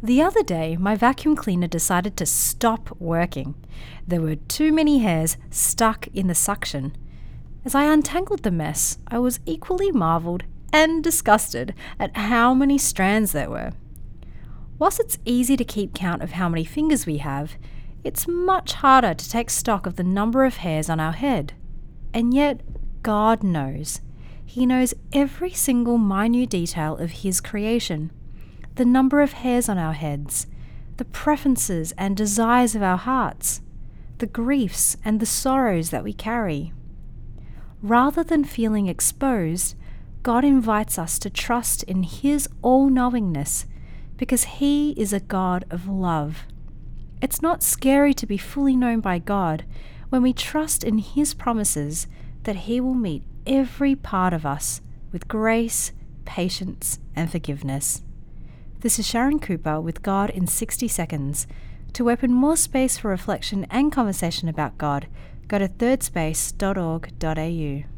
The other day, my vacuum cleaner decided to stop working. There were too many hairs stuck in the suction. As I untangled the mess, I was equally marvelled and disgusted at how many strands there were. Whilst it's easy to keep count of how many fingers we have, it's much harder to take stock of the number of hairs on our head. And yet, God knows. He knows every single minute detail of His creation the number of hairs on our heads, the preferences and desires of our hearts, the griefs and the sorrows that we carry. Rather than feeling exposed, God invites us to trust in His all knowingness because He is a God of love. It's not scary to be fully known by God when we trust in His promises that He will meet every part of us with grace, patience, and forgiveness. This is Sharon Cooper with God in 60 Seconds. To open more space for reflection and conversation about God, go to thirdspace.org.au.